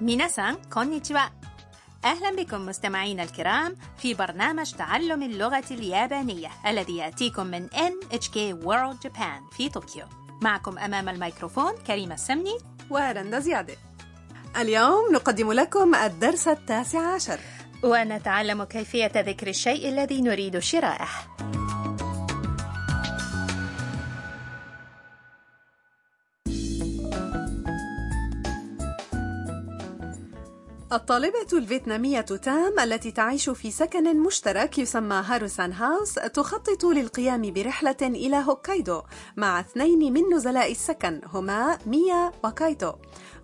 ميناسان كونيتشوا أهلا بكم مستمعينا الكرام في برنامج تعلم اللغة اليابانية الذي يأتيكم من NHK World Japan في طوكيو. معكم أمام الميكروفون كريمة السمني. ورندا زيادة اليوم نقدم لكم الدرس التاسع عشر. ونتعلم كيفية ذكر الشيء الذي نريد شراءه الطالبة الفيتنامية تام التي تعيش في سكن مشترك يسمى هاروسان هاوس تخطط للقيام برحلة إلى هوكايدو مع اثنين من نزلاء السكن هما ميا وكايتو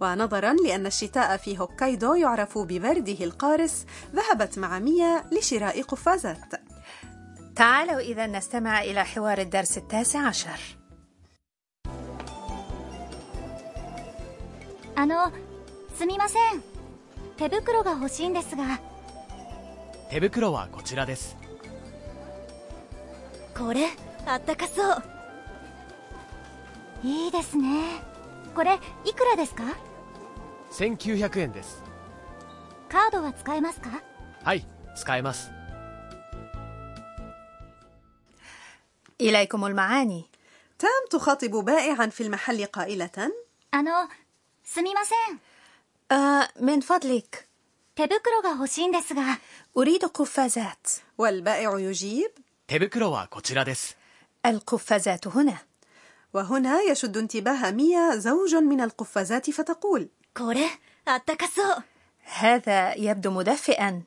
ونظرا لأن الشتاء في هوكايدو يعرف ببرده القارس ذهبت مع ميا لشراء قفازات تعالوا إذا نستمع إلى حوار الدرس التاسع عشر あのすみません 手袋が欲しいんですが手袋はこちらですこれあったかそういいですねこれいくらですか1900円ですカードは使えますかはい使えます إليكم المعاني تام تخاطب بائعا في المحل قائلة あのすみません آه من فضلك 手袋が欲しいんですが أريد قفازات والبائع يجيب 手袋はこちらです القفازات هنا وهنا يشد انتباه ميا زوج من القفازات فتقول これあったかそう هذا يبدو مدفئا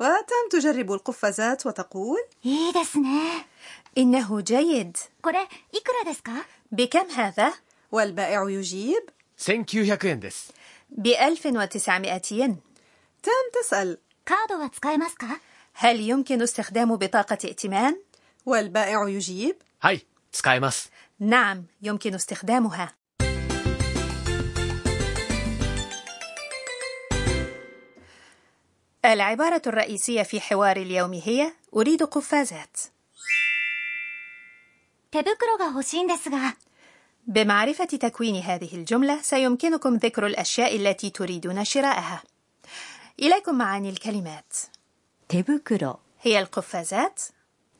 وتام تجرب القفازات وتقول いいですね إنه جيد これいくらですか بكم هذا؟ والبائع يجيب 1900円です ب 1900 ين. تام تسأل. كادو wa هل يمكن استخدام بطاقة ائتمان؟ والبائع يجيب. هاي تسكايماس نعم يمكن استخدامها. العبارة الرئيسية في حوار اليوم هي أريد قفازات. بمعرفة تكوين هذه الجملة سيمكنكم ذكر الأشياء التي تريدون شراءها إليكم معاني الكلمات 手袋 هي القفازات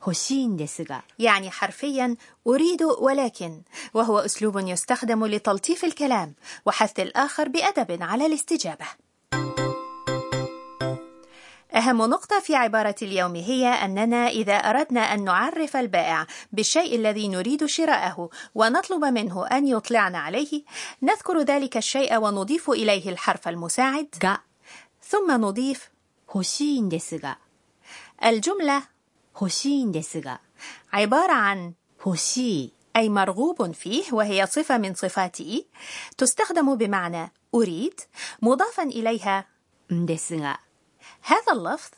欲しいんですが يعني حرفيا أريد ولكن وهو أسلوب يستخدم لتلطيف الكلام وحث الآخر بأدب على الاستجابة أهم نقطة في عبارة اليوم هي أننا إذا أردنا أن نعرف البائع بالشيء الذي نريد شراءه ونطلب منه أن يطلعنا عليه نذكر ذلك الشيء ونضيف إليه الحرف المساعد が ثم نضيف 欲しいんですが الجملة 欲しいんですが عبارة عن 欲しい أي مرغوب فيه وهي صفة من صفات إي تستخدم بمعنى أريد مضافا إليها んですが هذا اللفظ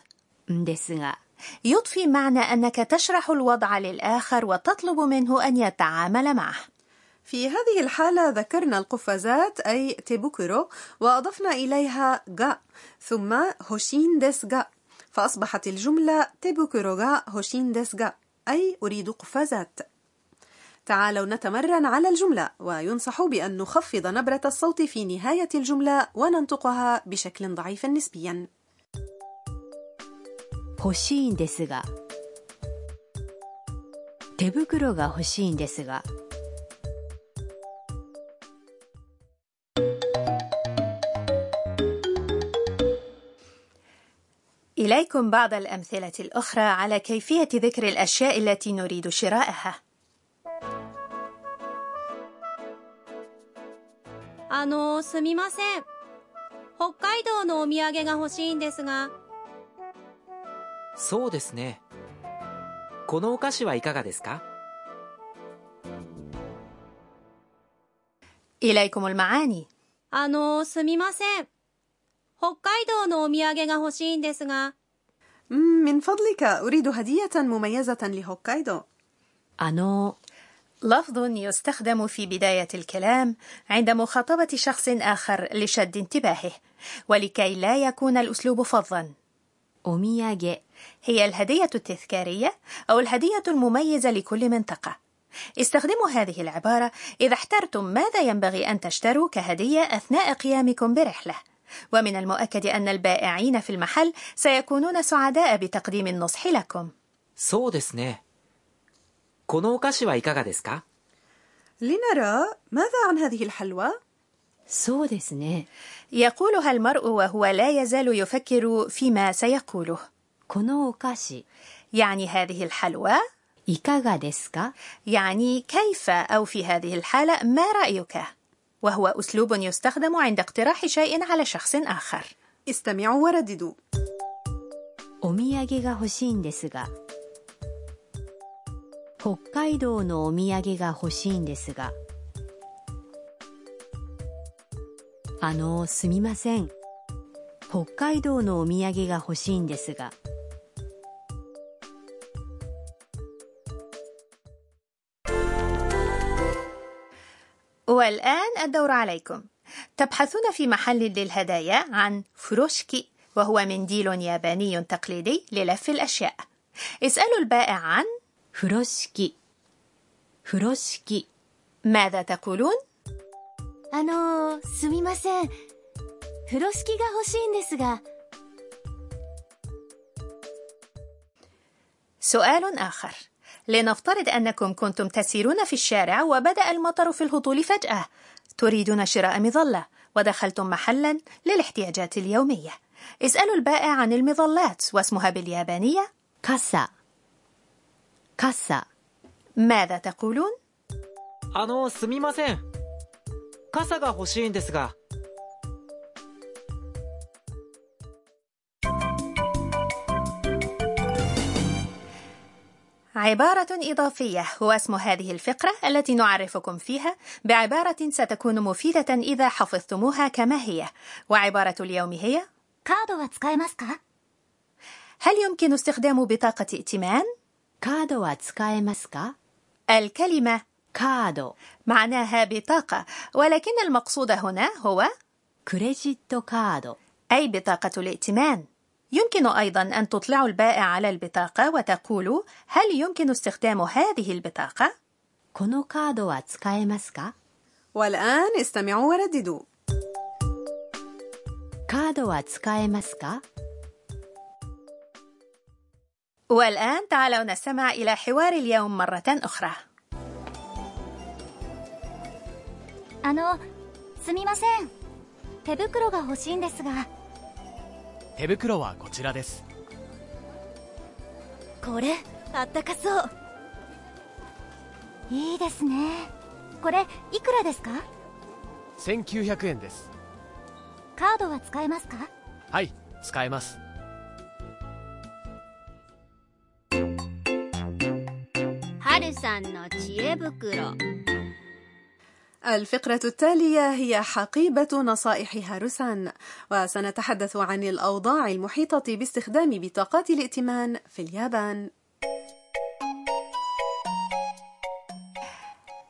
んですが يضفي معنى أنك تشرح الوضع للآخر وتطلب منه أن يتعامل معه في هذه الحالة ذكرنا القفازات أي تيبوكورو وأضفنا إليها غا ثم هوشين ديس غا فأصبحت الجملة تيبوكورو غا هوشين ديس غا أي أريد قفازات تعالوا نتمرن على الجملة وينصح بأن نخفض نبرة الصوت في نهاية الجملة وننطقها بشكل ضعيف نسبيا 欲しいんですが手袋が欲しいんですが إليكم بعض الأمثلة الأخرى على كيفية ذكر الأشياء التي نريد شراءها あのすみません北海道のお土産が欲しいんですが そうですねこのお菓子はいかがですか إليكم المعاني あのすみません北海道のお土産が欲しいんですが مم، من فضلك أريد هدية مميزة لهوكايدو あの لفظ يستخدم في بداية الكلام عند مخاطبة شخص آخر لشد انتباهه ولكي لا يكون الأسلوب فظا お土産 هي الهدية التذكارية أو الهدية المميزة لكل منطقة استخدموا هذه العبارة إذا احترتم ماذا ينبغي أن تشتروا كهدية أثناء قيامكم برحلة ومن المؤكد أن البائعين في المحل سيكونون سعداء بتقديم النصح لكم そうですね。このお菓子はいかがですか لنرى ماذا عن هذه الحلوى؟ そうですね يقولها المرء وهو لا يزال يفكر فيما سيقوله このお菓子 يعني هذه الحلوى いかがですか يعني كيف أو في هذه الحالة ما رأيك؟ وهو أسلوب يستخدم عند اقتراح شيء على شخص آخر استمعوا ورددوا お土産が欲しいんですが北海道のお土産が欲しいんですがあのすみません北海道のお土産が欲しいんですが والآن الدور عليكم تبحثون في محل للهدايا عن فروشكي وهو منديل ياباني تقليدي للف الأشياء اسألوا البائع عن 風呂敷風呂敷 ماذا تقولون؟ あのー、すみません風呂敷が欲しいんですが سؤال آخر لنفترض أنكم كنتم تسيرون في الشارع وبدأ المطر في الهطول فجأة تريدون شراء مظلة ودخلتم محلا للاحتياجات اليومية اسألوا البائع عن المظلات واسمها باليابانية 傘傘 ماذا تقولون؟ あの、すみません。傘が欲しいんですが。 عبارة إضافية هو اسم هذه الفقرة التي نعرفكم فيها بعبارة ستكون مفيدة إذا حفظتموها كما هي. وعبارة اليوم هي هل يمكن استخدام بطاقة ائتمان؟ الكلمة カード معناها بطاقة ولكن المقصود هنا هو クレジットカード أي بطاقة الائتمان. يمكن أيضا أن تطلعوا البائع على البطاقة وتقولوا هل يمكن استخدام هذه البطاقة؟ このカードは使えますか والآن استمعوا ورددوا カードは使えますか والآن تعالوا نستمع إلى حوار اليوم مرة أخرى あのすみません手袋が欲しいんですが 手袋はこちらです。これあったかそう。いいですね。これいくらですか？1900円です。カードは使えますか？はい使えます。春さんの知恵袋 الفقرة التالية هي حقيبة نصائح هاروسان وسنتحدث عن الأوضاع المحيطة باستخدام بطاقات الائتمان في اليابان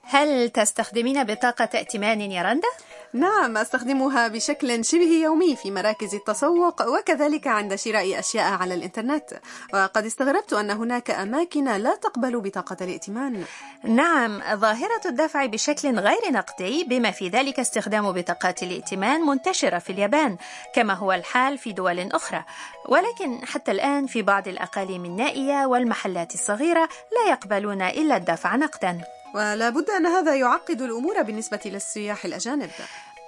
هل تستخدمين بطاقة ائتمان يا رندا؟ نعم أستخدمها بشكل شبه يومي في مراكز التسوق وكذلك عند شراء أشياء على الإنترنت. وقد استغربت أن هناك أماكن لا تقبل بطاقة الائتمان. نعم ظاهرة الدفع بشكل غير نقدي بما في ذلك استخدام بطاقات الائتمان منتشرة في اليابان كما هو الحال في دول أخرى. ولكن حتى الآن في بعض الأقاليم النائية والمحلات الصغيرة لا يقبلون إلا الدفع نقدا. ولا بد أن هذا يعقد الأمور بالنسبة للسياح الأجانب.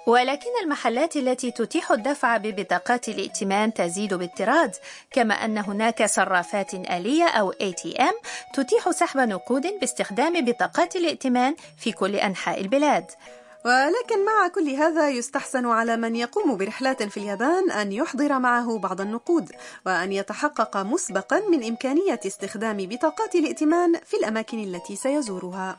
ولكن المحلات التي تتيح الدفع ببطاقات الائتمان تزيد بالطراد كما أن هناك صرافات آلية أو ATM تتيح سحب نقود باستخدام بطاقات الائتمان في كل أنحاء البلاد. ولكن مع كل هذا يستحسن على من يقوم برحلات في اليابان أن يحضر معه بعض النقود وأن يتحقق مسبقا من إمكانية استخدام بطاقات الائتمان في الأماكن التي سيزورها.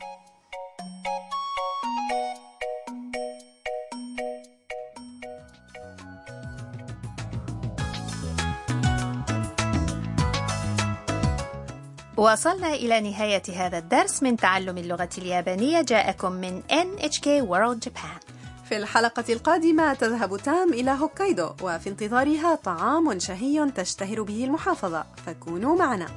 وصلنا إلى نهاية هذا الدرس من تعلم اللغة اليابانية. جاءكم من NHK World Japan. في الحلقة القادمة تذهب تام إلى هوكايدو وفي انتظارها طعام شهي تشتهر به المحافظة. فكونوا معنا.